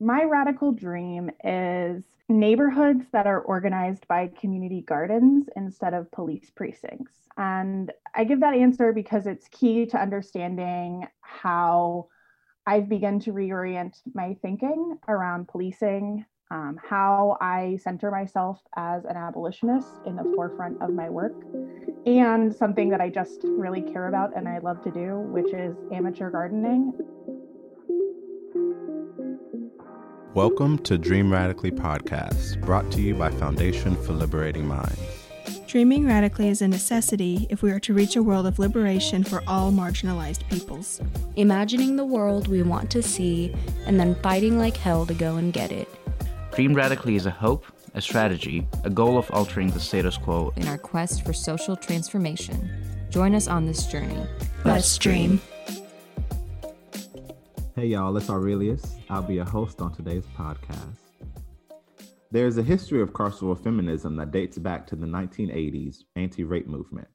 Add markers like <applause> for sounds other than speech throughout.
my radical dream is neighborhoods that are organized by community gardens instead of police precincts. And I give that answer because it's key to understanding how I've begun to reorient my thinking around policing, um, how I center myself as an abolitionist in the forefront of my work, and something that I just really care about and I love to do, which is amateur gardening. Welcome to Dream Radically podcast, brought to you by Foundation for Liberating Minds. Dreaming radically is a necessity if we are to reach a world of liberation for all marginalized peoples. Imagining the world we want to see and then fighting like hell to go and get it. Dream Radically is a hope, a strategy, a goal of altering the status quo in our quest for social transformation. Join us on this journey. Let's dream. Hey y'all, it's Aurelius. I'll be a host on today's podcast. There's a history of carceral feminism that dates back to the 1980s anti rape movement.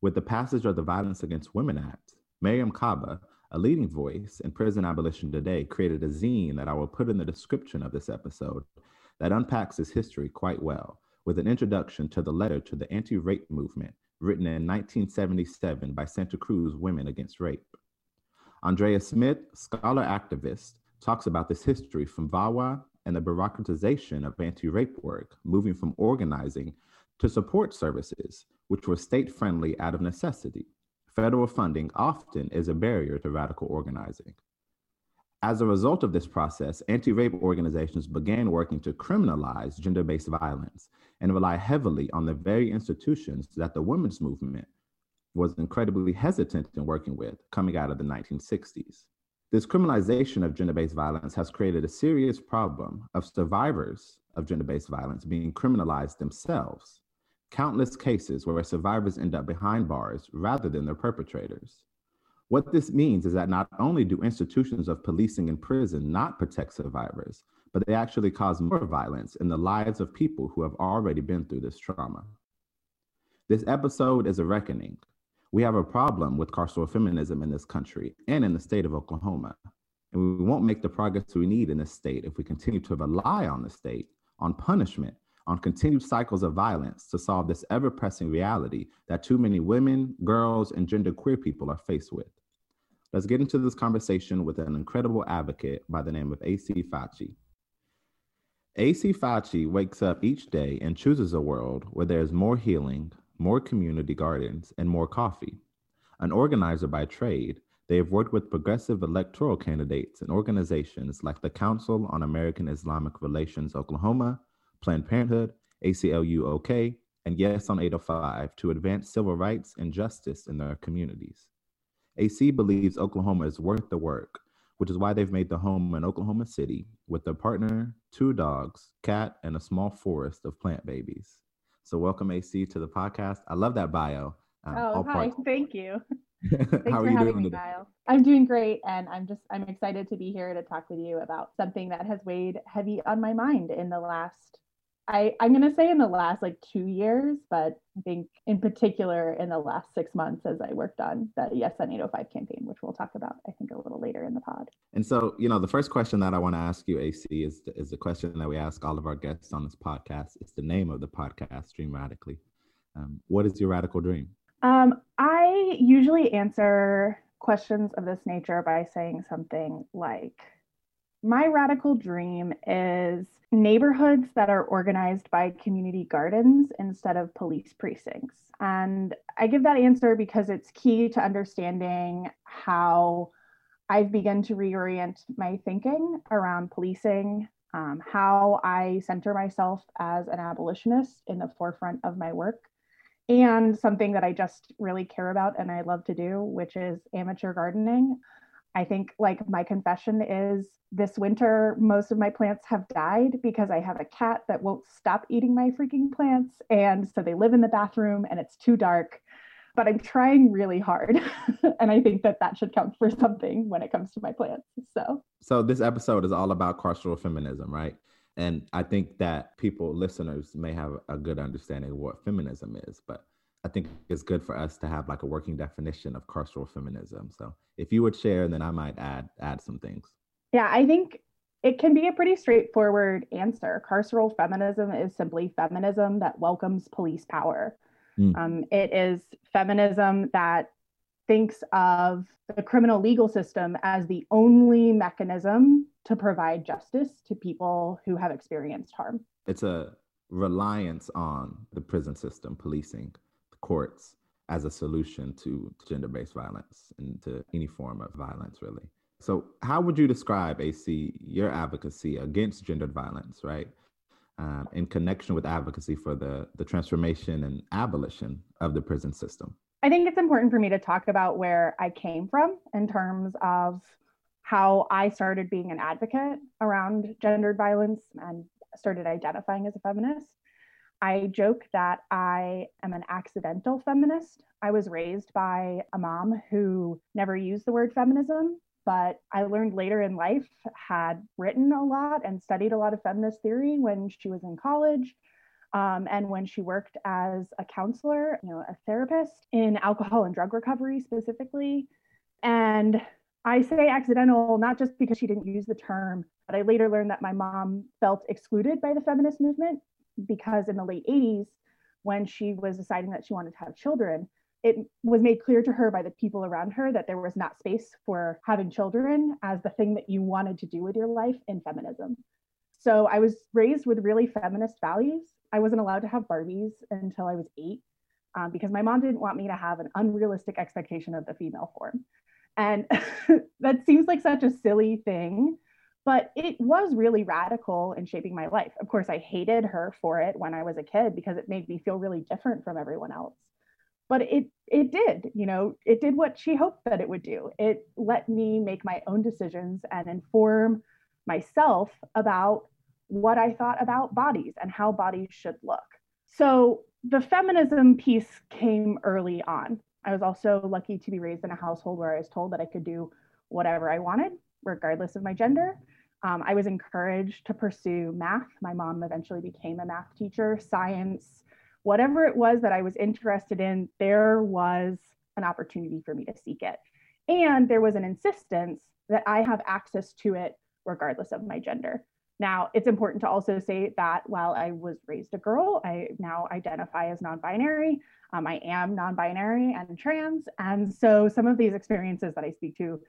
With the passage of the Violence Against Women Act, Mariame Kaba, a leading voice in prison abolition today, created a zine that I will put in the description of this episode that unpacks this history quite well, with an introduction to the letter to the anti rape movement written in 1977 by Santa Cruz Women Against Rape. Andrea Smith, scholar activist, talks about this history from VAWA and the bureaucratization of anti rape work, moving from organizing to support services, which were state friendly out of necessity. Federal funding often is a barrier to radical organizing. As a result of this process, anti rape organizations began working to criminalize gender based violence and rely heavily on the very institutions that the women's movement was incredibly hesitant in working with coming out of the 1960s. This criminalization of gender based violence has created a serious problem of survivors of gender based violence being criminalized themselves. Countless cases where survivors end up behind bars rather than their perpetrators. What this means is that not only do institutions of policing and prison not protect survivors, but they actually cause more violence in the lives of people who have already been through this trauma. This episode is a reckoning, we have a problem with carceral feminism in this country and in the state of Oklahoma. And we won't make the progress we need in this state if we continue to rely on the state, on punishment, on continued cycles of violence to solve this ever pressing reality that too many women, girls, and genderqueer people are faced with. Let's get into this conversation with an incredible advocate by the name of AC Fachi. AC Fachi wakes up each day and chooses a world where there is more healing, more community gardens, and more coffee. An organizer by trade, they have worked with progressive electoral candidates and organizations like the Council on American Islamic Relations Oklahoma, Planned Parenthood, ACLU OK, and Yes on 805 to advance civil rights and justice in their communities. AC believes Oklahoma is worth the work, which is why they've made the home in Oklahoma City with their partner, two dogs, cat, and a small forest of plant babies. So welcome AC to the podcast. I love that bio. Um, oh, hi. <laughs> Thank you. <laughs> Thanks How for having me, Kyle. I'm doing great, and I'm just I'm excited to be here to talk with you about something that has weighed heavy on my mind in the last I, I'm going to say in the last like two years, but I think in particular in the last six months as I worked on the Yes on 805 campaign, which we'll talk about, I think, a little later in the pod. And so, you know, the first question that I want to ask you, AC, is the, is the question that we ask all of our guests on this podcast. It's the name of the podcast, Dream Radically. Um, what is your radical dream? Um, I usually answer questions of this nature by saying something like, my radical dream is neighborhoods that are organized by community gardens instead of police precincts. And I give that answer because it's key to understanding how I've begun to reorient my thinking around policing, um, how I center myself as an abolitionist in the forefront of my work, and something that I just really care about and I love to do, which is amateur gardening. I think like my confession is this winter, most of my plants have died because I have a cat that won't stop eating my freaking plants. And so they live in the bathroom and it's too dark. But I'm trying really hard. <laughs> and I think that that should count for something when it comes to my plants. So, so this episode is all about carceral feminism, right? And I think that people, listeners, may have a good understanding of what feminism is. But I think it's good for us to have like a working definition of carceral feminism. So if you would share, then I might add add some things. Yeah, I think It can be a pretty straightforward answer. Carceral feminism is simply feminism that welcomes police power. Mm. Um, it is feminism that thinks of the criminal legal system as the only mechanism to provide justice to people who have experienced harm. It's a reliance on the prison system, policing, courts as a solution to gender based violence and to any form of violence, really. So, how would you describe, AC, your advocacy against gendered violence, right? Um, in connection with advocacy for the, the transformation and abolition of the prison system? I think it's important for me to talk about where I came from in terms of how I started being an advocate around gendered violence and started identifying as a feminist. I joke that I am an accidental feminist. I was raised by a mom who never used the word feminism but I learned later in life had written a lot and studied a lot of feminist theory when she was in college. Um, and when she worked as a counselor, you know, a therapist in alcohol and drug recovery specifically. And I say accidental not just because she didn't use the term, but I later learned that my mom felt excluded by the feminist movement because in the late 80s, when she was deciding that she wanted to have children, it was made clear to her by the people around her that there was not space for having children as the thing that you wanted to do with your life in feminism. So I was raised with really feminist values. I wasn't allowed to have Barbies until I was eight um, because my mom didn't want me to have an unrealistic expectation of the female form. And <laughs> that seems like such a silly thing, but it was really radical in shaping my life. Of course, I hated her for it when I was a kid because it made me feel really different from everyone else. But it it did you know it did what she hoped that it would do. It let me make my own decisions and inform myself about what i thought about bodies and how bodies should look. So the feminism piece came early on. I was also lucky to be raised in a household where i was told that i could do whatever i wanted regardless of my gender um, i was encouraged to pursue math my mom eventually became a math teacher science whatever it was that I was interested in, there was an opportunity for me to seek it. And there was an insistence that I have access to it regardless of my gender. Now, it's important to also say that while I was raised a girl, I now identify as non binary. Um, I am non binary and trans. And so some of these experiences that I speak to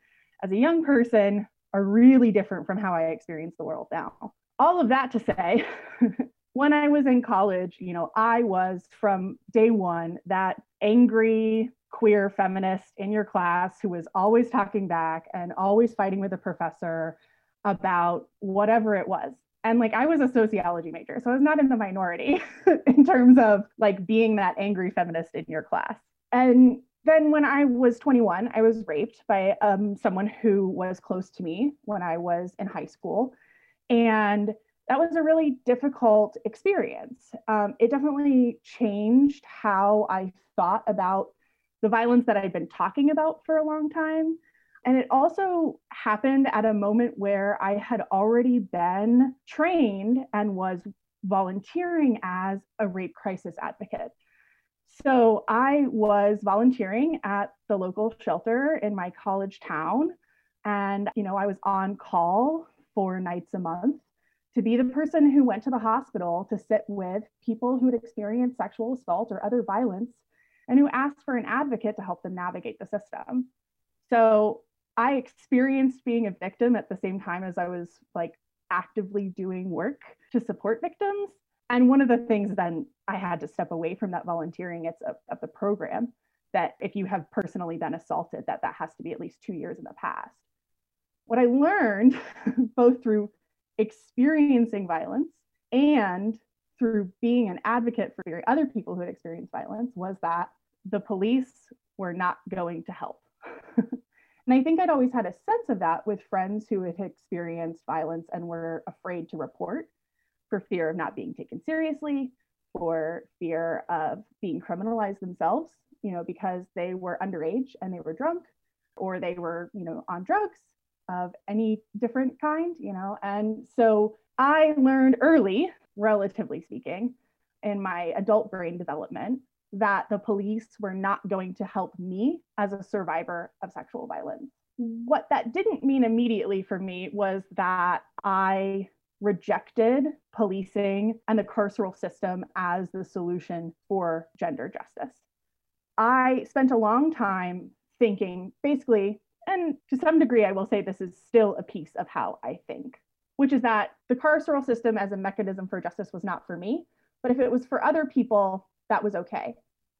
as a young person are really different from how I experience the world now. All of that to say, <laughs> when I was in college, you know, I was from day one that angry queer feminist in your class who was always talking back and always fighting with the professor about whatever it was. And like I was a sociology major, so I was not in the minority <laughs> in terms of like being that angry feminist in your class. And then when I was 21, I was raped by um, someone who was close to me when I was in high school. And that was a really difficult experience. Um, it definitely changed how I thought about the violence that I'd been talking about for a long time. And it also happened at a moment where I had already been trained and was volunteering as a rape crisis advocate. So I was volunteering at the local shelter in my college town. And, you know, I was on call four nights a month to be the person who went to the hospital to sit with people who had experienced sexual assault or other violence and who asked for an advocate to help them navigate the system. So I experienced being a victim at the same time as I was like actively doing work to support victims. And one of the things then I had to step away from that volunteering it's of, of the program that if you have personally been assaulted, that that has to be at least two years in the past. What I learned <laughs> both through experiencing violence and through being an advocate for other people who had experienced violence was that the police were not going to help. <laughs> and I think I'd always had a sense of that with friends who had experienced violence and were afraid to report for fear of not being taken seriously, for fear of being criminalized themselves, you know, because they were underage and they were drunk or they were, you know, on drugs of any different kind, you know. And so I learned early, relatively speaking, in my adult brain development that the police were not going to help me as a survivor of sexual violence. Mm. what that didn't mean immediately for me was that I rejected policing and the carceral system as the solution for gender justice. I spent a long time thinking, basically, and to some degree, I will say this is still a piece of how I think, which is that the carceral system as a mechanism for justice was not for me. But if it was for other people, that was okay.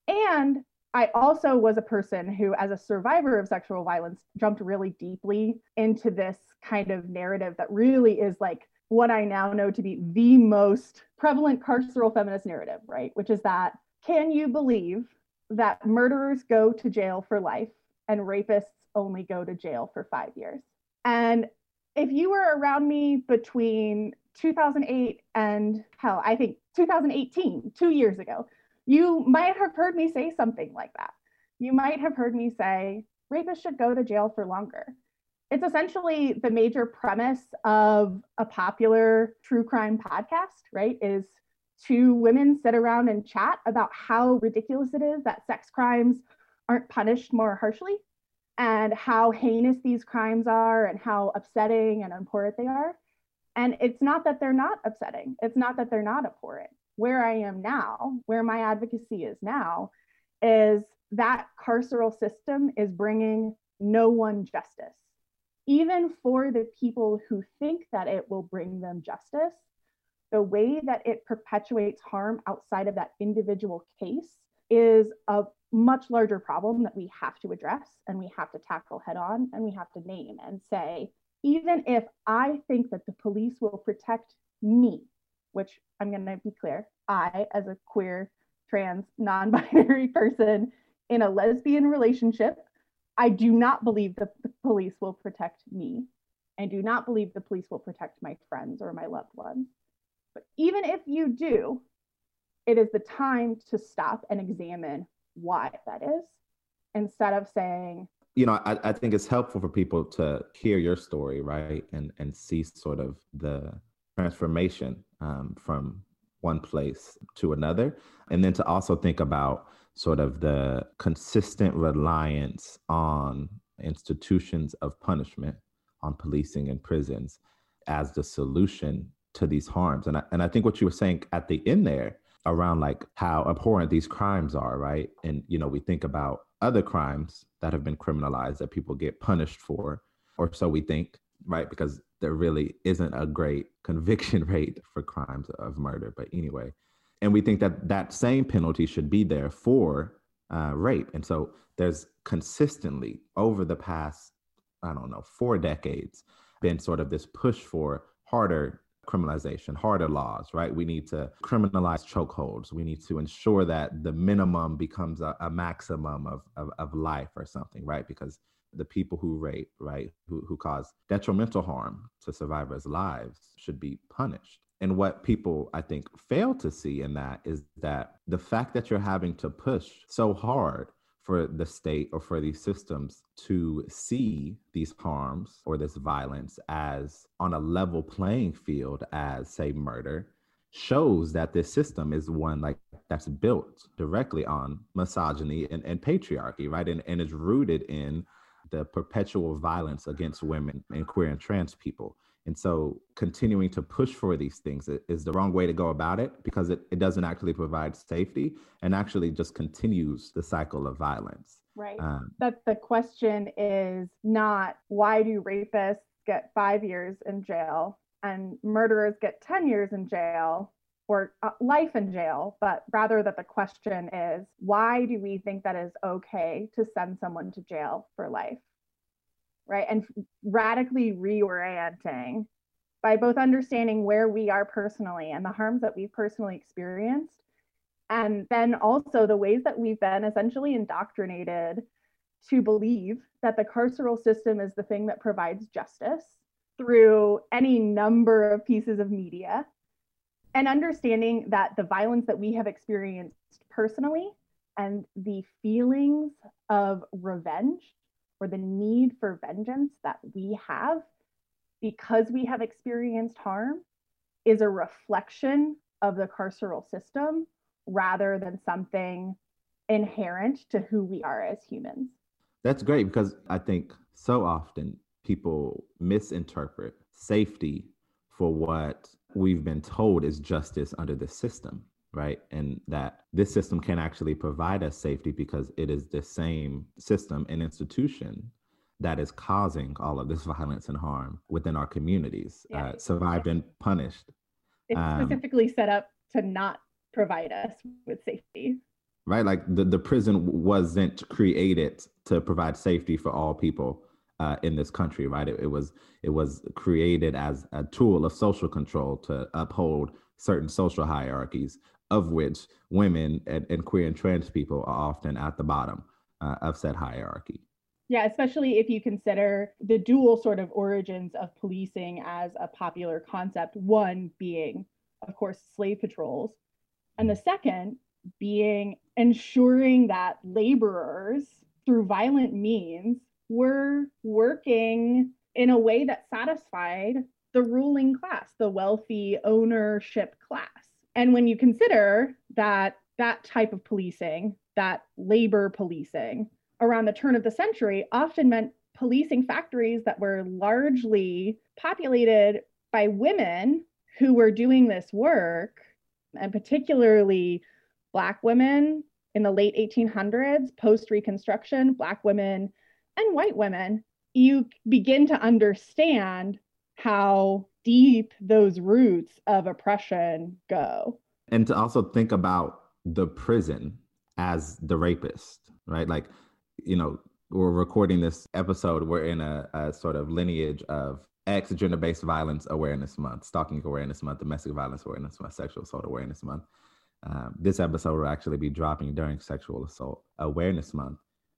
And I also was a person who, as a survivor of sexual violence, jumped really deeply into this kind of narrative that really is like what I now know to be the most prevalent carceral feminist narrative, right? Which is that can you believe that murderers go to jail for life and rapists only go to jail for five years? And if you were around me between 2008 and hell, I think 2018, two years ago, you might have heard me say something like that. You might have heard me say, rapists should go to jail for longer. It's essentially the major premise of a popular true crime podcast, right? Is two women sit around and chat about how ridiculous it is that sex crimes aren't punished more harshly and how heinous these crimes are and how upsetting and abhorrent they are. And it's not that they're not upsetting, it's not that they're not abhorrent where I am now, where my advocacy is now, is that carceral system is bringing no one justice. Even for the people who think that it will bring them justice, the way that it perpetuates harm outside of that individual case is a much larger problem that we have to address and we have to tackle head on and we have to name and say, even if I think that the police will protect me which I'm going to be clear, I, as a queer, trans, non binary <laughs> person in a lesbian relationship, I do not believe that the police will protect me. I do not believe the police will protect my friends or my loved ones. But even if you do, it is the time to stop and examine why that is instead of saying, you know, I, I think it's helpful for people to hear your story, right? And and see sort of the transformation um, from one place to another. And then to also think about sort of the consistent reliance on institutions of punishment, on policing and prisons as the solution to these harms. And I, and I think what you were saying at the end there around like how abhorrent these crimes are, right? And, you know, we think about other crimes that have been criminalized that people get punished for, or so we think, right? Because there really isn't a great <laughs> conviction rate for crimes of murder. But anyway, and we think that that same penalty should be there for uh, rape. And so there's consistently over the past, I don't know, four decades, been sort of this push for harder criminalization, harder laws, right? We need to criminalize chokeholds. We need to ensure that the minimum becomes a, a maximum of, of, of life or something, right? Because the people who rape, right, who, who cause detrimental harm to survivors' lives should be punished. And what people, I think, fail to see in that is that the fact that you're having to push so hard for the state or for these systems to see these harms or this violence as on a level playing field as, say, murder shows that this system is one like that's built directly on misogyny and, and patriarchy, right? And, and is rooted in the perpetual violence against women and queer and trans people. And so continuing to push for these things is the wrong way to go about it because it, it doesn't actually provide safety and actually just continues the cycle of violence. Right. Um, that the question is not why do rapists get five years in jail and murderers get 10 years in jail or uh, life in jail, but rather that the question is why do we think that is okay to send someone to jail for life? Right. And radically reorienting by both understanding where we are personally and the harms that we've personally experienced, and then also the ways that we've been essentially indoctrinated to believe that the carceral system is the thing that provides justice through any number of pieces of media and understanding that the violence that we have experienced personally and the feelings of revenge or the need for vengeance that we have because we have experienced harm is a reflection of the carceral system rather than something inherent to who we are as humans. That's great because I think so often people misinterpret safety for what we've been told is justice under the system, right? And that this system can actually provide us safety because it is the same system and institution that is causing all of this <laughs> violence and harm within our communities, yeah. uh, survived and punished. It's um, specifically set up to not provide us with safety. Right? Like the, the prison wasn't created to provide safety for all people uh, in this country, right? It, it, was it was created as a tool of social control to uphold certain social hierarchies, of which women and, and queer and trans people are often at the bottom uh, of said hierarchy. Yeah, especially if you consider the dual sort of origins of policing as a popular concept. One being, of course, slave patrols, and the second being ensuring that laborers, through violent means, were working in a way that satisfied the ruling class, the wealthy ownership class. And when you consider that that type of policing, that labor policing, around the turn of the century often meant policing factories that were largely populated by women who were doing this work, and particularly Black women in the late 1800s, post Reconstruction, Black women and white women, you begin to understand how deep those roots of oppression go. And to also think about the prison as the rapist, right? Like you know, we're recording this episode, we're in a, a sort of lineage of X gender based violence awareness month, stalking awareness month, domestic violence awareness month, sexual assault awareness month. Um, this episode will actually be dropping during sexual assault awareness month.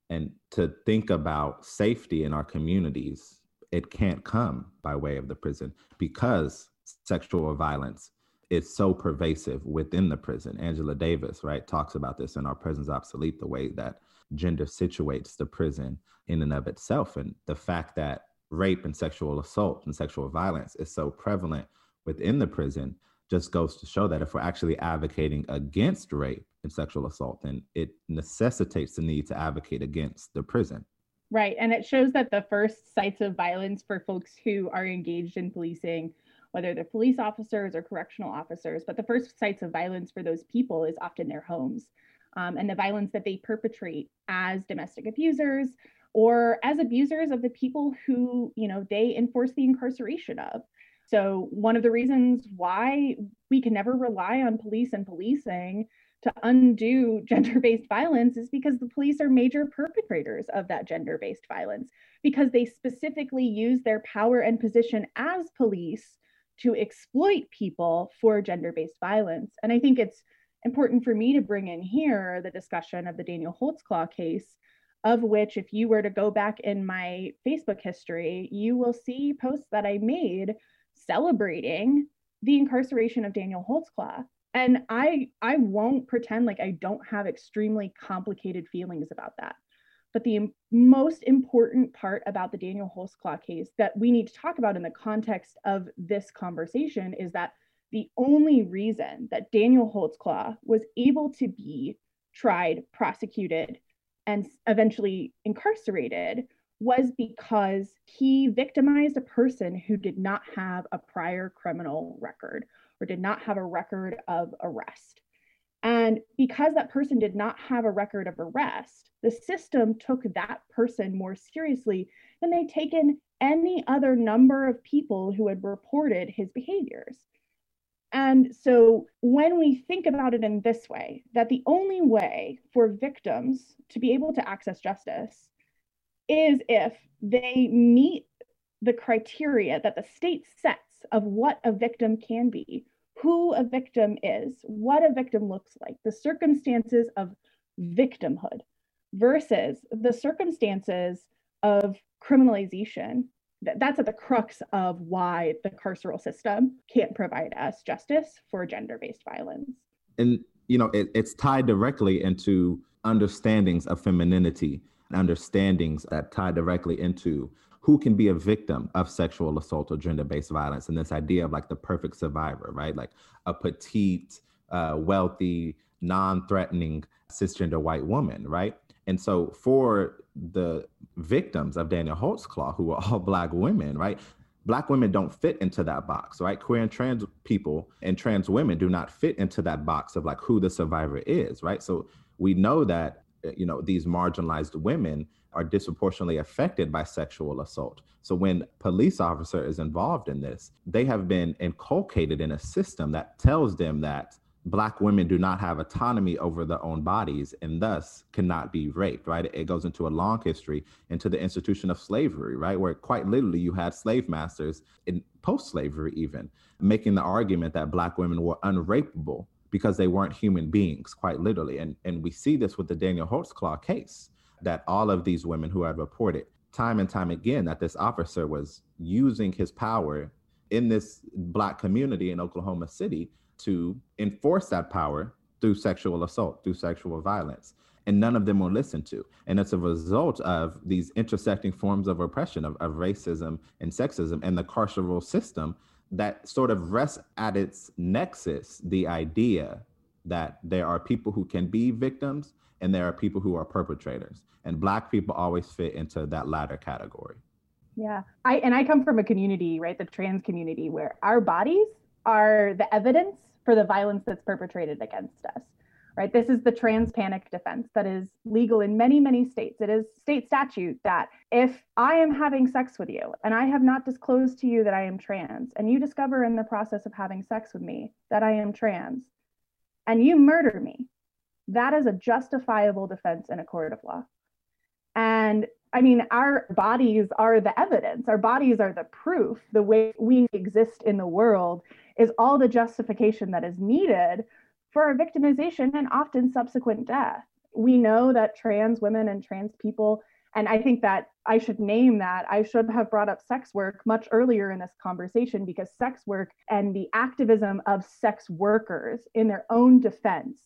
And to think about safety in our communities, it can't come by way of the prison because sexual violence is so pervasive within the prison. Angela Davis, right, talks about this in Are Prisons Obsolete, the way that gender situates the prison in and of itself. And the fact that rape and sexual assault and sexual violence is so prevalent within the prison just goes to show that if we're actually advocating against rape and sexual assault, then it necessitates the need to advocate against the prison. Right. And it shows that the first sites of violence for folks who are engaged in policing, whether they're police officers or correctional officers, but the first sites of violence for those people is often their homes um, and the violence that they perpetrate as domestic abusers or as abusers of the people who you know they enforce the incarceration of so one of the reasons why we can never rely on police and policing to undo <laughs> gender-based violence is because the police are major perpetrators of that gender-based violence because they specifically use their power and position as police to exploit people for gender-based violence and i think it's important for me to bring in here the discussion of the Daniel Holtzclaw case, of which, if you were to go back in my Facebook history, you will see posts that I made celebrating the incarceration of Daniel Holtzclaw. And I I won't pretend like I don't have extremely complicated feelings about that. But the most important part about the Daniel Holtzclaw case that we need to talk about in the context of this conversation is that the only reason that Daniel Holtzclaw was able to be tried, prosecuted, and eventually incarcerated was because he victimized a person who did not have a prior criminal record or did not have a record of arrest. And because that person did not have a record of arrest, the system took that person more seriously than they'd taken any other number of people who had reported his behaviors. And so when we think about it in this way, that the only way for victims to be able to access justice is if they meet the criteria that the state sets of what a victim can be, who a victim is, what a victim looks like, the circumstances of victimhood versus the circumstances of criminalization. That's at the crux of why the carceral system can't provide us justice for gender-based violence. And you know it, it's tied directly into understandings of femininity understandings that tie directly into who can be a victim of sexual assault or gender-based violence and this idea of like the perfect survivor right like a petite uh, wealthy non-threatening cisgender white woman right And so for the victims of Daniel Holtzclaw, who are all <laughs> black women, right? Black women don't fit into that box, right? Queer and trans people and trans women do not fit into that box of like who the survivor is, right? So we know that you know these marginalized women are disproportionately affected by sexual assault. So when police officer is involved in this, they have been inculcated in a system that tells them that black women do not have autonomy over their own bodies and thus cannot be raped right? It goes into a long history into the institution of slavery right? Where quite literally you had slave masters in post-slavery even making the argument that black women were unrapeable because they weren't human beings quite literally. And and we see this with the daniel holtzclaw case that all of these women who have reported time and time again that this officer was using his power in this black community in oklahoma city to enforce that power through sexual assault, through sexual violence. And none of them were listened to. And it's a result of these intersecting forms of oppression, of, of racism and sexism, and the carceral system that sort of rests at its nexus the idea that there are people who can be victims and there are people who are perpetrators. And Black people always fit into that latter category. Yeah. I and I come from a community, right? The trans community where our bodies are the evidence for the violence that's perpetrated against us right this is the trans panic defense that is legal in many many states it is state statute that if i am having sex with you and i have not disclosed to you that i am trans and you discover in the process of having sex with me that i am trans and you murder me that is a justifiable defense in a court of law and I mean, our bodies are the evidence, our bodies are the proof. The way we exist in the world is all the justification that is needed for our victimization and often subsequent death. We know that trans women and trans people, and I think that I should name that, I should have brought up sex work much earlier in this conversation because sex work and the activism of sex workers in their own defense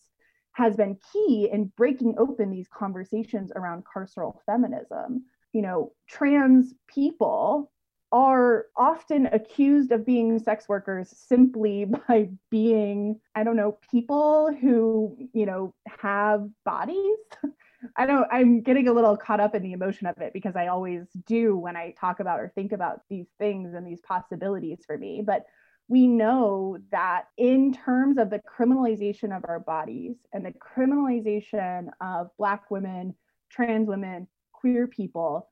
has been key in breaking open these conversations around carceral feminism. You know, trans people are often accused of being sex workers simply <laughs> by being, I don't know, people who, you know, have bodies. I don't, I'm getting a little caught up in the emotion of it because I always do when I talk about or think about these things and these possibilities for me. But we know that in terms of the criminalization of our bodies and the criminalization of Black women, trans women, queer people,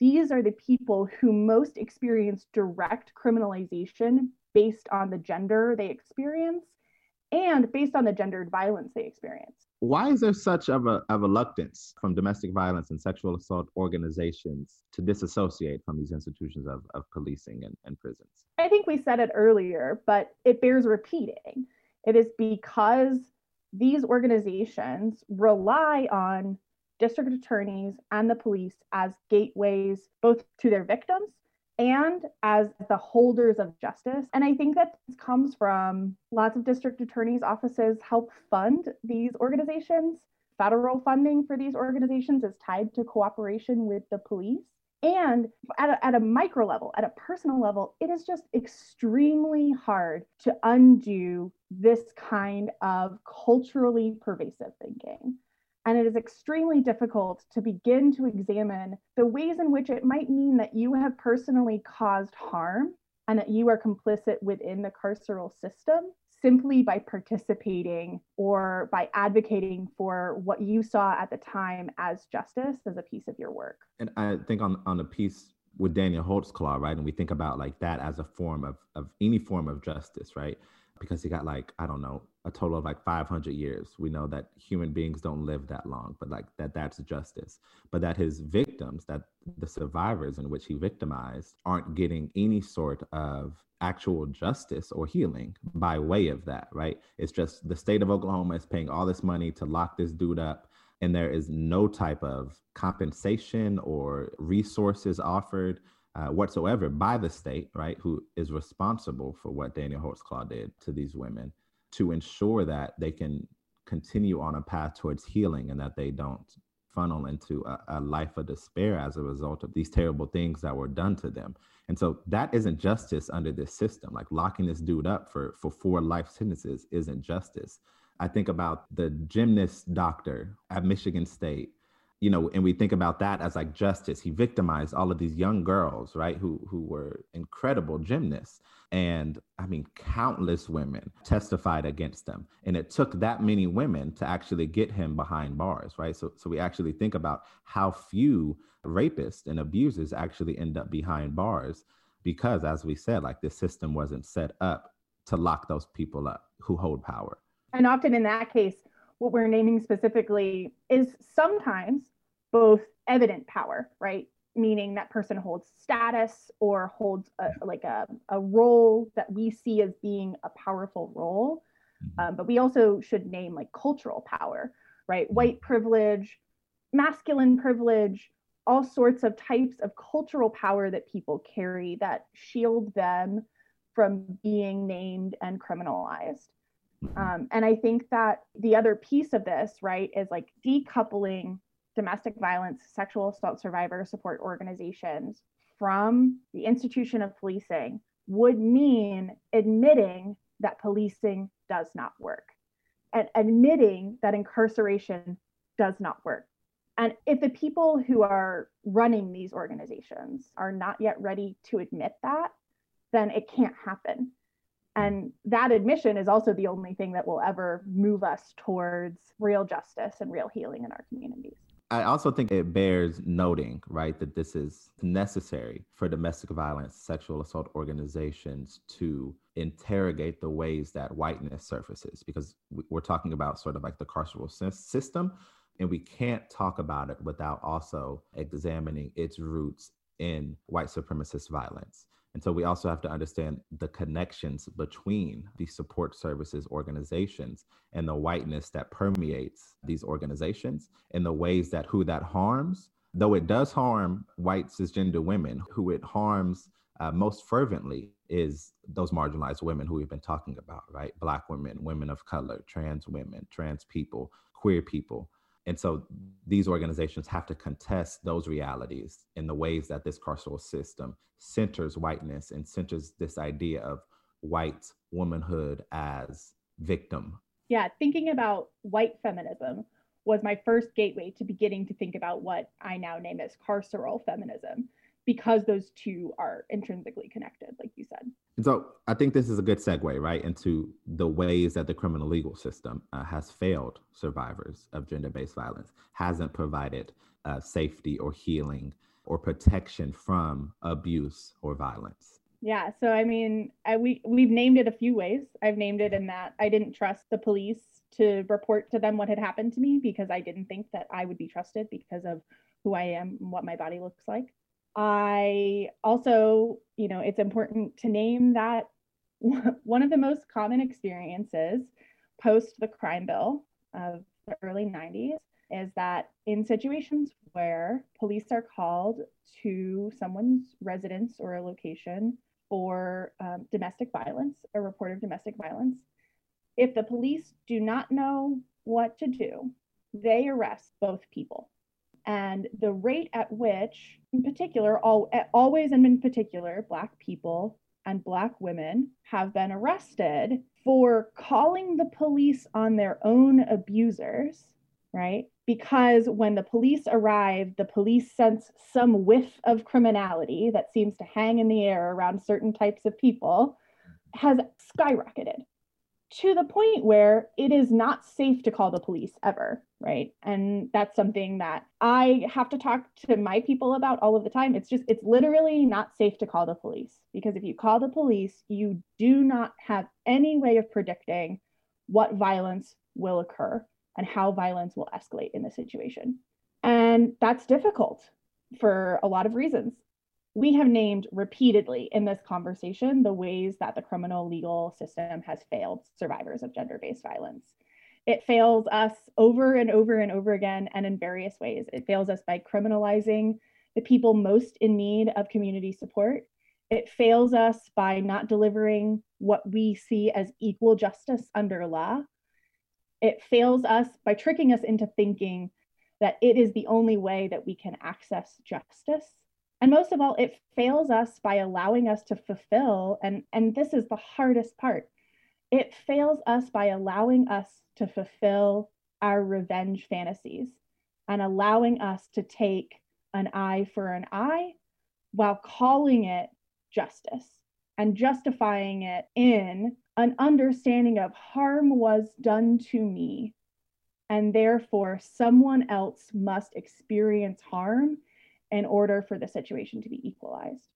these are the people who most experience direct criminalization based on the gender they experience and based on the gendered violence they experience. Why is there such of a, a reluctance from domestic violence and sexual assault organizations to disassociate from these institutions of, of policing and, and prisons? I think we said it earlier, but it bears repeating. It is because these organizations rely on district attorneys and the police as gateways both to their victims and as the holders of justice. And I think that this comes from lots of district attorneys' offices help fund these organizations. Federal funding for these organizations is tied to cooperation with the police. And at a, at a micro level, at a personal level, it is just extremely hard to undo this kind of culturally pervasive thinking. And it is extremely difficult to begin to examine the ways in which it might mean that you have personally caused harm and that you are complicit within the carceral system simply by participating or by advocating for what you saw at the time as justice as a piece of your work. And I think on, on the piece with Daniel Holtzclaw, right? And we think about like that as a form of, of any form of justice, right? Because he got like, I don't know, a total of like 500 years. We know that human beings don't live that long, but like that that's justice. But that his victims, that the survivors in which he victimized, aren't getting any sort of actual justice or healing by way of that, right? It's just the state of Oklahoma is paying all this money to lock this dude up, and there is no type of compensation or resources offered uh, whatsoever by the state, right? Who is responsible for what Daniel Holtzclaw did to these women to ensure that they can continue on a path towards healing and that they don't funnel into a, a, life of despair as a result of these terrible things that were done to them. And so that isn't justice under this system. Like locking this dude up for, for four life sentences isn't justice. I think about the gymnast doctor at Michigan State you know, and we think about that as like justice. He victimized all of these young girls, right, who who were incredible gymnasts. And I mean, countless women testified against them. And it took that many women to actually get him behind bars, right? So so we actually think about how few rapists and abusers actually end up behind bars because as we said, like the system wasn't set up to lock those people up who hold power. And often in that case, what we're naming specifically is sometimes both evident power, right? Meaning that person holds status or holds a, like a, a role that we see as being a powerful role. Mm-hmm. Um, but we also should name like cultural power, right? Mm-hmm. White privilege, masculine privilege, all sorts of types of cultural power that people carry that shield them from being named and criminalized. Mm-hmm. Um, and I think that the other piece of this, right, is like decoupling domestic violence, sexual assault survivor support organizations from the institution of policing would mean admitting that policing does not work and admitting that incarceration does not work. And if the people who are running these organizations are not yet ready to admit that, then it can't happen. And that admission is also the only thing that will ever move us towards real justice and real healing in our communities. I also think it bears noting, right, that this is necessary for domestic violence, sexual assault organizations to interrogate the ways that whiteness surfaces, because we're talking about sort of like the carceral system, and we can't talk about it without also examining its roots in white supremacist violence. And so we also have to understand the connections between these support services organizations and the whiteness that permeates these organizations and the ways that who that harms, though it does harm white cisgender women, who it harms uh, most fervently is those marginalized women who we've been talking about, right? Black women, women of color, trans women, trans people, queer people. And so these organizations have to contest those realities in the ways that this carceral system centers whiteness and centers this idea of white womanhood as victim. Yeah, thinking about white feminism was my first gateway to beginning to think about what I now name as carceral feminism because those two are intrinsically connected, like you said. And so I think this is a good segue, right, into the ways that the criminal legal system uh, has failed survivors of gender based violence, hasn't provided uh, safety or healing or protection from abuse or violence. Yeah, so I mean, I, we we've named it a few ways. I've named it in that I didn't trust the police to report to them what had happened to me because I didn't think that I would be trusted because of who I am and what my body looks like. I also, you know, it's important to name that <laughs> one of the most common experiences post the crime bill of the early 90s is that in situations where police are called to someone's residence or a location for um, domestic violence, a report of domestic violence, if the police do not know what to do, they arrest both people and the rate at which, in particular, all, always and in particular, Black people and Black women have been arrested for calling the police on their own abusers, right? Because when the police arrive, the police sense some whiff of criminality that seems to hang in the air around certain types of people has skyrocketed to the point where it is not safe to call the police ever, right? And that's something that I have to talk to my people about all of the time. It's just, it's literally not safe to call the police because if you call the police, you do not have any way of predicting what violence will occur and how violence will escalate in the situation. And that's difficult for a lot of reasons we have named repeatedly in this conversation the ways that the criminal legal system has failed survivors of gender based violence. It fails us over and over and over again and in various ways. It fails us by criminalizing the people most in need of community support. It fails us by not delivering what we see as equal justice under law. It fails us by tricking us into thinking that it is the only way that we can access justice and most of all it fails us by allowing us to fulfill and and this is the hardest part it fails us by allowing us to fulfill our revenge fantasies and allowing us to take an eye for an eye while calling it justice and justifying it in an understanding of harm was done to me and therefore someone else must experience harm in order for the situation to be equalized.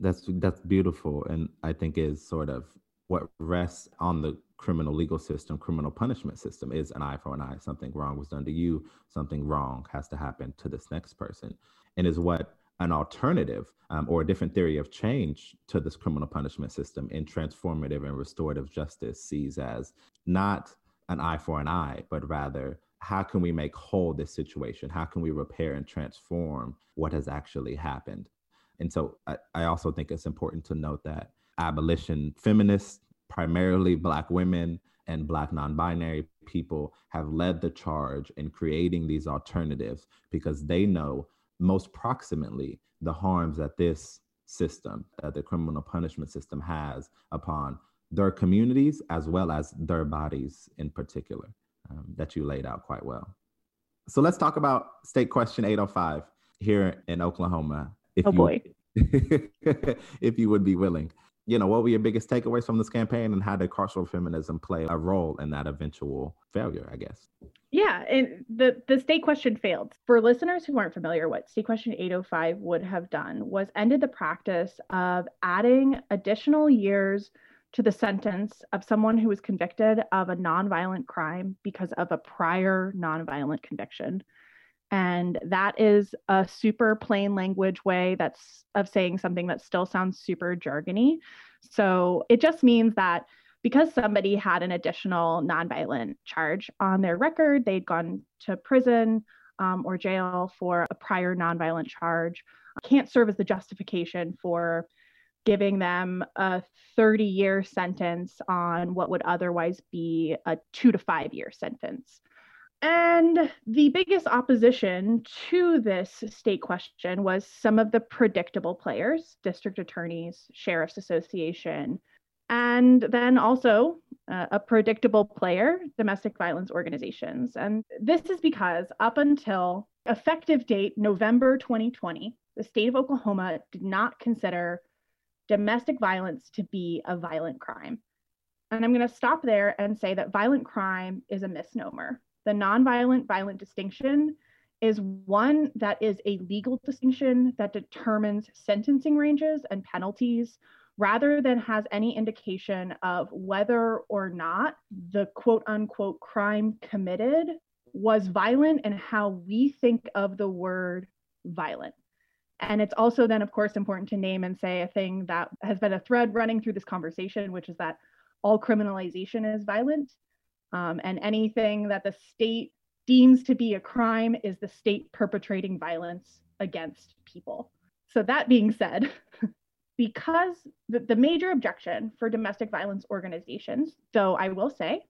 That's that's beautiful and i think is sort of what rests on the criminal legal system criminal punishment system is an eye for an eye. Something wrong was done to you something wrong has to happen to this next person. And is what an alternative um, or a different theory of change to this criminal punishment system in transformative and restorative justice sees as not an eye for an eye, but rather how can we make whole this situation? How can we repair and transform what has actually happened? And so I, I also think it's important to note that abolition feminists, primarily Black women and Black non binary people, have led the charge in creating these alternatives because they know most proximately the harms that this system, uh, the criminal punishment system, has upon their communities as well as their bodies in particular, um, that you laid out quite well. So let's talk about state question 805 here in Oklahoma. If oh you, boy. <laughs> if you would be willing you know, what were your biggest takeaways from this campaign and how did carceral feminism play a role in that eventual failure, I guess? Yeah, and the, the state question failed. For listeners who aren't familiar, what state question 805 would have done was ended the practice of adding additional years to the sentence of someone who was convicted of a nonviolent crime because of a prior nonviolent conviction. And that is a super plain language way that's of saying something that still sounds super jargony. So it just means that because somebody had an additional nonviolent charge on their record, they'd gone to prison um, or jail for a prior nonviolent charge, can't serve as the justification for giving them a 30 year sentence on what would otherwise be a two to five year sentence. And the biggest opposition to this state question was some of the predictable players, district attorneys, sheriff's association, and then also uh, a predictable player, domestic violence organizations. And this is because up until effective date November 2020, the state of Oklahoma did not consider domestic violence to be a violent crime. And I'm going to stop there and say that violent crime is a misnomer the nonviolent violent distinction is one that is a legal distinction that determines sentencing ranges and penalties rather than has any indication of whether or not the quote unquote crime committed was violent and how we think of the word violent. And it's also then, of course, important to name and say a thing that has been a thread running through this conversation, which is that all criminalization is violent. Um, and anything that the state deems to be a crime is the state perpetrating violence against people. So, that being said, <laughs> because the, the major objection for domestic violence organizations, though I will say,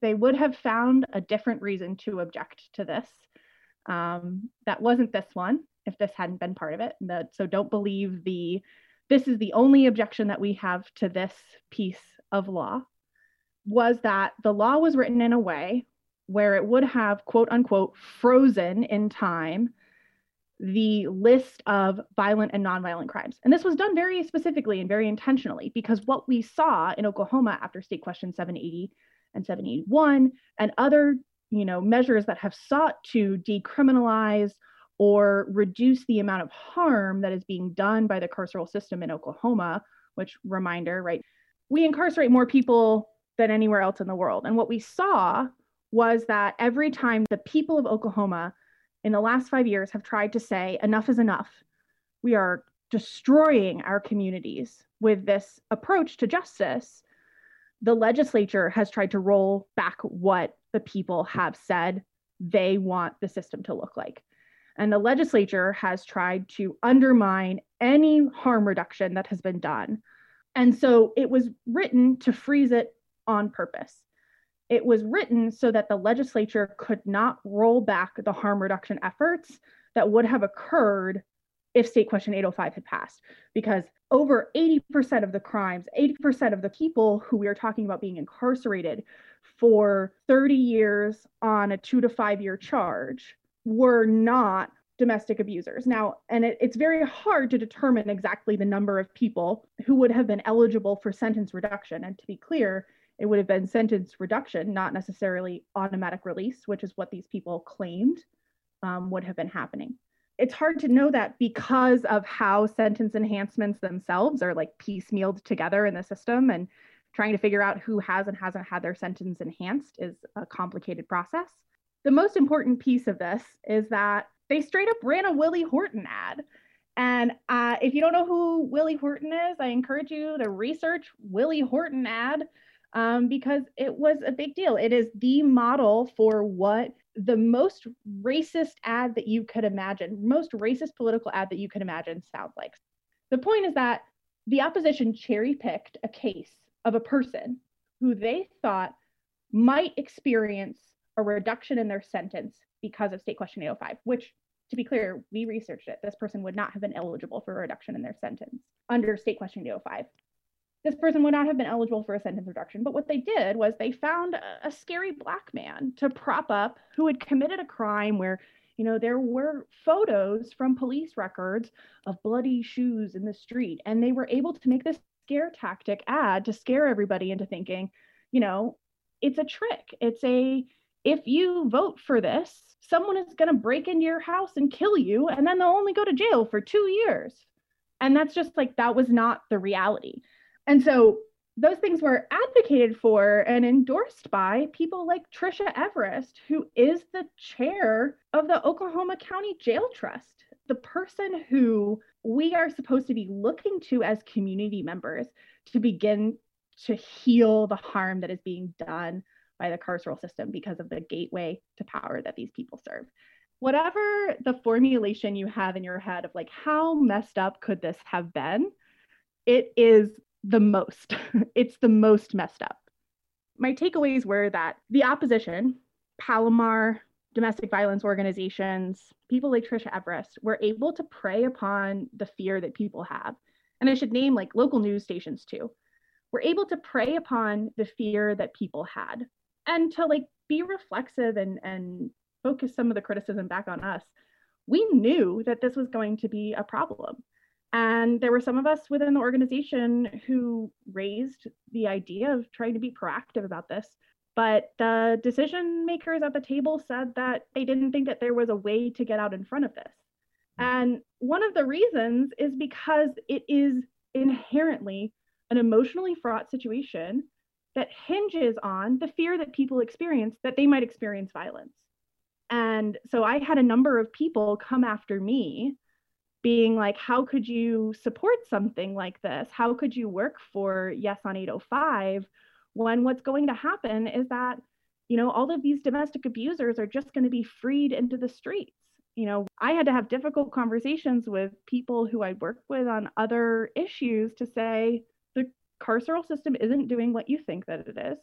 they would have found a different reason to object to this. Um, that wasn't this one, if this hadn't been part of it. That, so don't believe the this is the only objection that we have to this piece of law was that the law was written in a way where it would have, quote unquote, frozen in time the list of violent and nonviolent crimes. And this was done very specifically and very intentionally because what we saw in Oklahoma after state question 780 and 781 and other you know measures that have sought to decriminalize or reduce the amount of harm that is being done by the carceral system in Oklahoma, which reminder, right? We incarcerate more people than anywhere else in the world. And what we saw was that every time the people of Oklahoma in the last five years have tried to say, enough is enough, we are destroying our communities with this approach to justice, the legislature has tried to roll back what the people have said they want the system to look like. And the legislature has tried to undermine any harm reduction that has been done. And so it was written to freeze it on purpose. It was written so that the legislature could not roll back the harm reduction efforts that would have occurred if state question 805 had passed because over 80% of the crimes 80% of the people who we are talking about being incarcerated for 30 years on a 2 to 5 year charge were not domestic abusers. Now, and it, it's very hard to determine exactly the number of people who would have been eligible for sentence reduction. And to be clear, it would have been sentence reduction, not necessarily automatic release, which is what these people claimed um, would have been happening. It's hard to know that because of how sentence enhancements themselves are like piecemealed together in the system and trying to figure out who has and hasn't had their sentence enhanced is a complicated process. The most important piece of this is that they straight up ran a Willie Horton ad. And uh, if you don't know who Willie Horton is, I encourage you to research Willie Horton ad um, because it was a big deal. It is the model for what the most racist ad that you could imagine, most racist political ad that you could imagine sounds like. The point is that the opposition cherry picked a case of a person who they thought might experience a reduction in their sentence because of state question 805, which to be clear, we researched it. This person would not have been eligible for a reduction in their sentence under state question 805 this person would not have been eligible for a sentence reduction. But what they did was they found a, a, scary black man to prop up who had committed a crime where, you know, there were photos from police records of bloody shoes in the street. And they were able to make this scare tactic ad to scare everybody into thinking, you know, it's a trick. It's a, if you vote for this, someone is going to break into your house and kill you, and then they'll only go to jail for two years. And that's just like, that was not the reality. And so those things were advocated for and endorsed by people like Tricia Everest, who is the chair of the Oklahoma County Jail Trust, the person who we are supposed to be looking to as community members to begin to heal the harm that is being done by the carceral system because of the gateway to power that these people serve. Whatever the formulation you have in your head of like, how messed up could this have been? It is the most. <laughs> it's the most messed up. My takeaways were that the opposition, Palomar, domestic violence organizations, people like Tricia Everest were able to prey upon the fear that people have. And I should name like local news stations too. We're able to prey upon the fear that people had and to like be reflexive and and focus some of the criticism back on us. We knew that this was going to be a problem. And there were some of us within the organization who raised the idea of trying to be proactive about this. But the decision makers at the table said that they didn't think that there was a way to get out in front of this. And one of the reasons is because it is inherently an emotionally fraught situation that hinges on the fear that people experience that they might experience violence. And so I had a number of people come after me being like, how could you support something like this? How could you work for Yes on 805 when what's going to happen is that, you know, all of these domestic abusers are just going to be freed into the streets? You know, I had to have difficult conversations with people who I worked with on other issues to say carceral system isn't doing what you think that it is.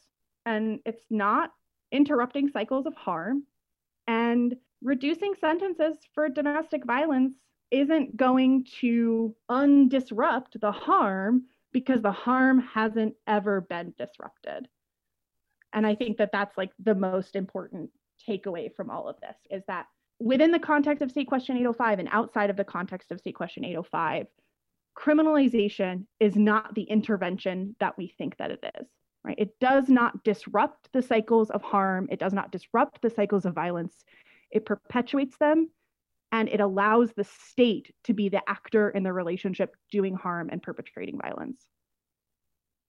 And it's not interrupting cycles of harm. And reducing sentences for domestic violence isn't going to undisrupt the harm because the harm hasn't ever been disrupted. And I think that that's like the most important takeaway from all of this is that within the context of state question 805 and outside of the context of state question 805, criminalization is not the intervention that we think that it is. Right? It does not disrupt the cycles of harm. It does not disrupt the cycles of violence. It perpetuates them and it allows the state to be the actor in the relationship doing harm and perpetrating violence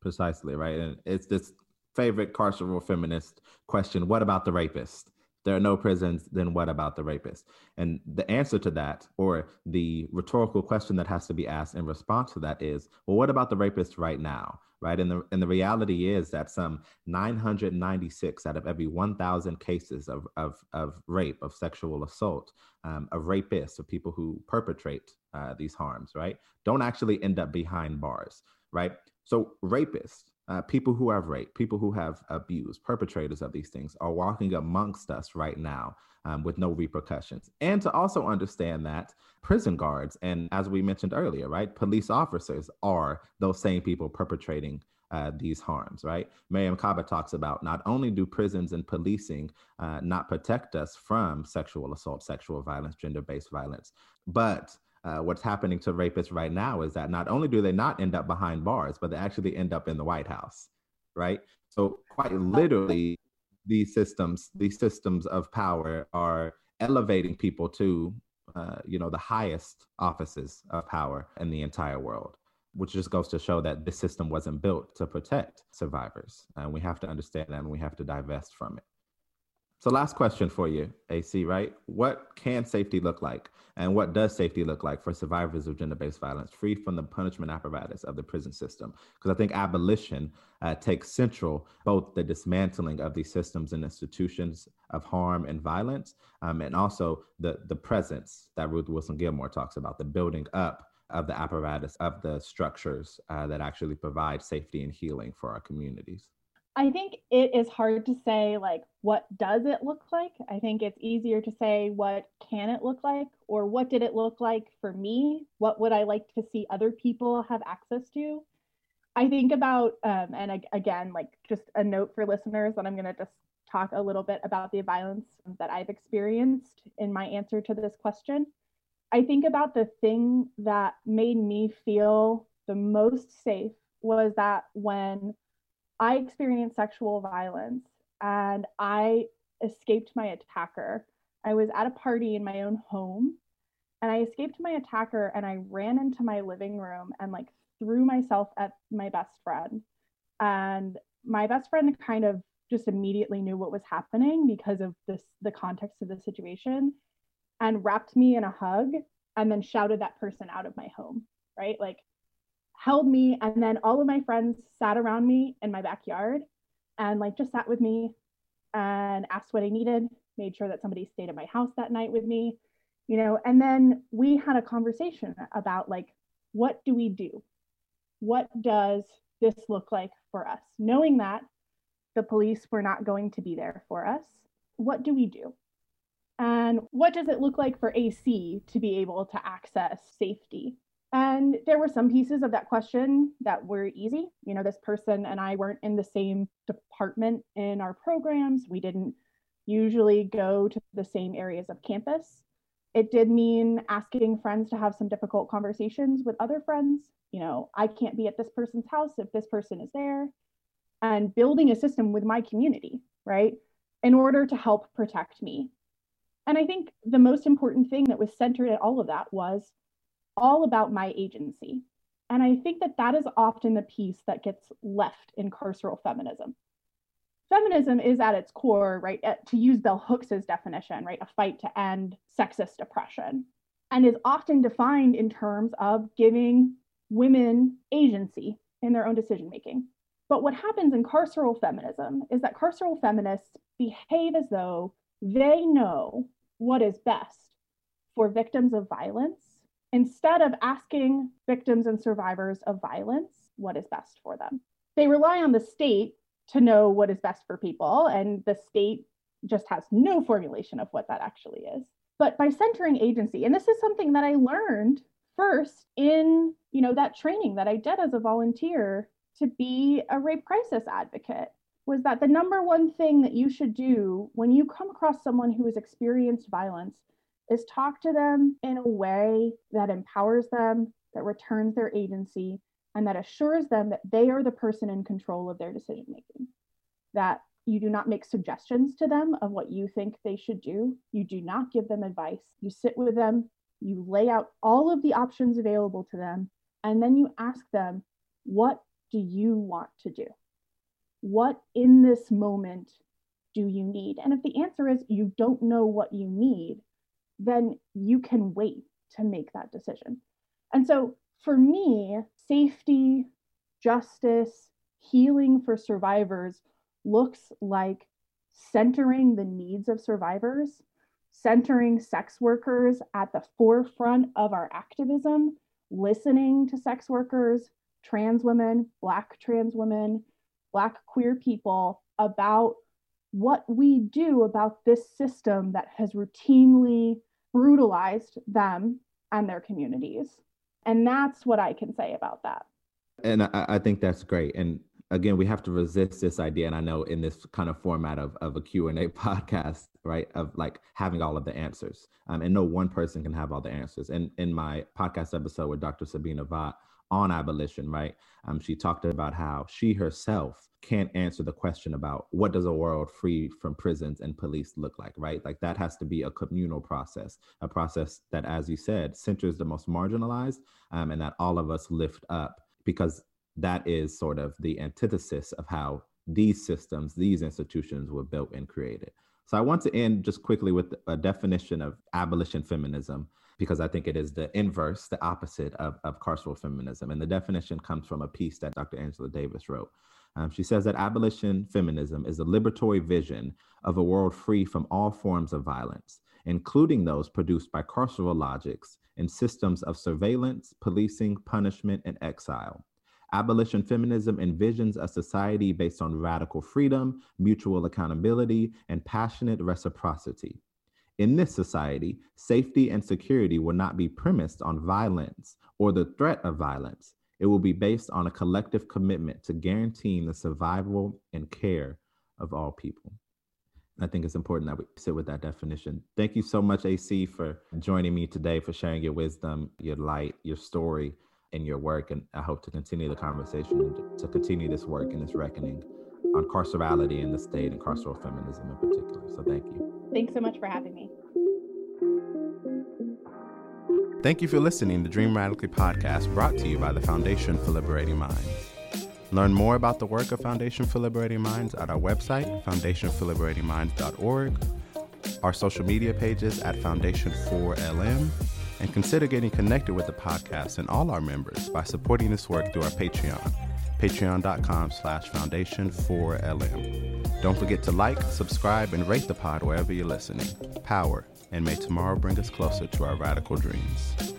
precisely right and it's this favorite carceral feminist question what about the rapist there are no prisons then what about the rapist and the answer to that or the rhetorical question that has to be asked in response to that is well what about the rapist right now right? And the and the reality is that some 996 out of every 1,000 cases of, of, of rape, of sexual assault, um, of rapists, of people who perpetrate uh, these harms, right, don't actually end up behind bars, right? So rapists, uh, people who have raped, people who have abused, perpetrators of these things are walking amongst us right now um, with no repercussions. And to also understand that prison guards, and as we mentioned earlier, right, police officers are those same people perpetrating uh, these harms, right? Mariame Kaba talks about not only do prisons and policing uh, not protect us from sexual assault, sexual violence, gender based violence, but uh, what's happening to rapists right now is that not only do they not end up behind bars, but they actually end up in the White House, right? So, quite literally, these systems, these systems of power are elevating people to, uh, you know, the highest offices of power in the entire world which just goes to show that this system wasn't built to protect survivors. And we have to understand that and we have to divest from it. So, last question for you, AC, right? What can safety look like? And what does safety look like for survivors of gender based violence, free from the punishment apparatus of the prison system? Because I think abolition uh, takes central both the dismantling of these systems and institutions of harm and violence, um, and also the, the presence that Ruth Wilson Gilmore talks about, the building up of the apparatus, of the structures uh, that actually provide safety and healing for our communities? I think it is hard to say, like, what does it look like? I think it's easier to say, what can it look like? Or what did it look like for me? What would I like to see other people have access to? I think about, um, and again, like, just a note for listeners that I'm going to just talk a little bit about the violence that I've experienced in my answer to this question. I think about the thing that made me feel the most safe was that when I experienced sexual violence and I escaped my attacker, I was at a party in my own home and I escaped my attacker and I ran into my living room and like threw myself at my best friend. And my best friend kind of just immediately knew what was happening because of this the context of the situation and wrapped me in a hug and then shouted that person out of my home, right? Like held me and then all of my friends sat around me in my backyard and like just sat with me and asked what I needed, made sure that somebody stayed at my house that night with me, you know, and then we had a conversation about like what do we do? What does this look like for us? Knowing that the police were not going to be there for us, what do we do? And what does it look like for AC to be able to access safety? And there were some pieces of that question that were easy. You know, this person and I weren't in the same department in our programs. We didn't usually go to the same areas of campus. It did mean asking friends to have some difficult conversations with other friends. You know, I can't be at this person's house if this person is there. And building a system with my community, right, in order to help protect me and I think the most important thing that was centered at all of that was all about my agency. And I think that that is often the piece that gets left in carceral feminism. Feminism is at its core, right, to use Bell Hooks's definition, right, a fight to end sexist oppression, and is often defined in terms of giving women agency in their own decision making. But what happens in carceral feminism is that carceral feminists behave as though they know what is best for victims of violence instead of asking victims and survivors of violence what is best for them. They rely on the state to know what is best for people, and the state just has no formulation of what that actually is. But by centering agency, and this is something that I learned first in you know that training that I did as a volunteer to be a rape crisis advocate was that the number one thing that you should do when you come across someone who has experienced violence is talk to them in a way that empowers them, that returns their agency, and that assures them that they are the person in control of their decision making. That you do not make suggestions to them of what you think they should do. You do not give them advice. You sit with them, you lay out all of the options available to them, and then you ask them, What do you want to do? what in this moment do you need? And if the answer is you don't know what you need, then you can wait to make that decision. And so for me, safety, justice, healing for survivors looks like centering the needs of survivors, centering sex workers at the forefront of our activism, listening to sex workers, trans women, Black trans women, Black queer people about what we do about this system that has routinely brutalized them and their communities. And that's what I can say about that. And I, I think that's great. And again, we have to resist this idea. And I know in this kind of format of, of a Q&A <laughs> podcast, right, of like having all of the answers. Um, and no one person can have all the answers. And in my podcast episode with Dr. Sabina Vaught on abolition, right, um, she talked about how she herself can't answer the question about what does a world free from prisons and police look like, right? Like that has to be a communal process, a process that, as you said, centers the most marginalized um, and that all of us lift up because that is sort of the antithesis of how these systems, these institutions were built and created. So I want to end just quickly with a definition of abolition feminism, because I think it is the inverse, the opposite of, of carceral feminism. And the definition comes from a piece that Dr. Angela Davis wrote. Um, she says that abolition feminism is a liberatory vision of a world free from all forms of violence, including those produced by carceral logics and systems of surveillance, policing, punishment, and exile. Abolition feminism envisions a society based on radical freedom, mutual accountability, and passionate reciprocity. In this society, safety and security will not be premised on violence or the threat of violence. It will be based on a collective commitment to guaranteeing the survival and care of all people. I think it's important that we sit with that definition. Thank you so much, AC, for joining me today, for sharing your wisdom, your light, your story and your work. And I hope to continue the conversation and to continue this work and this reckoning on carcerality in the state and carceral feminism in particular. So thank you. Thanks so much for having me. Thank you for listening to Dream Radically podcast brought to you by the Foundation for Liberating Minds. Learn more about the work of Foundation for Liberating Minds at our website, foundationforliberatingminds.org, our social media pages at Foundation4LM, and consider getting connected with the podcast and all our members by supporting this work through our Patreon, patreon.com slash foundation 4LM. Don't forget to like, subscribe, and rate the pod wherever you're listening. Power, and may tomorrow bring us closer to our radical dreams.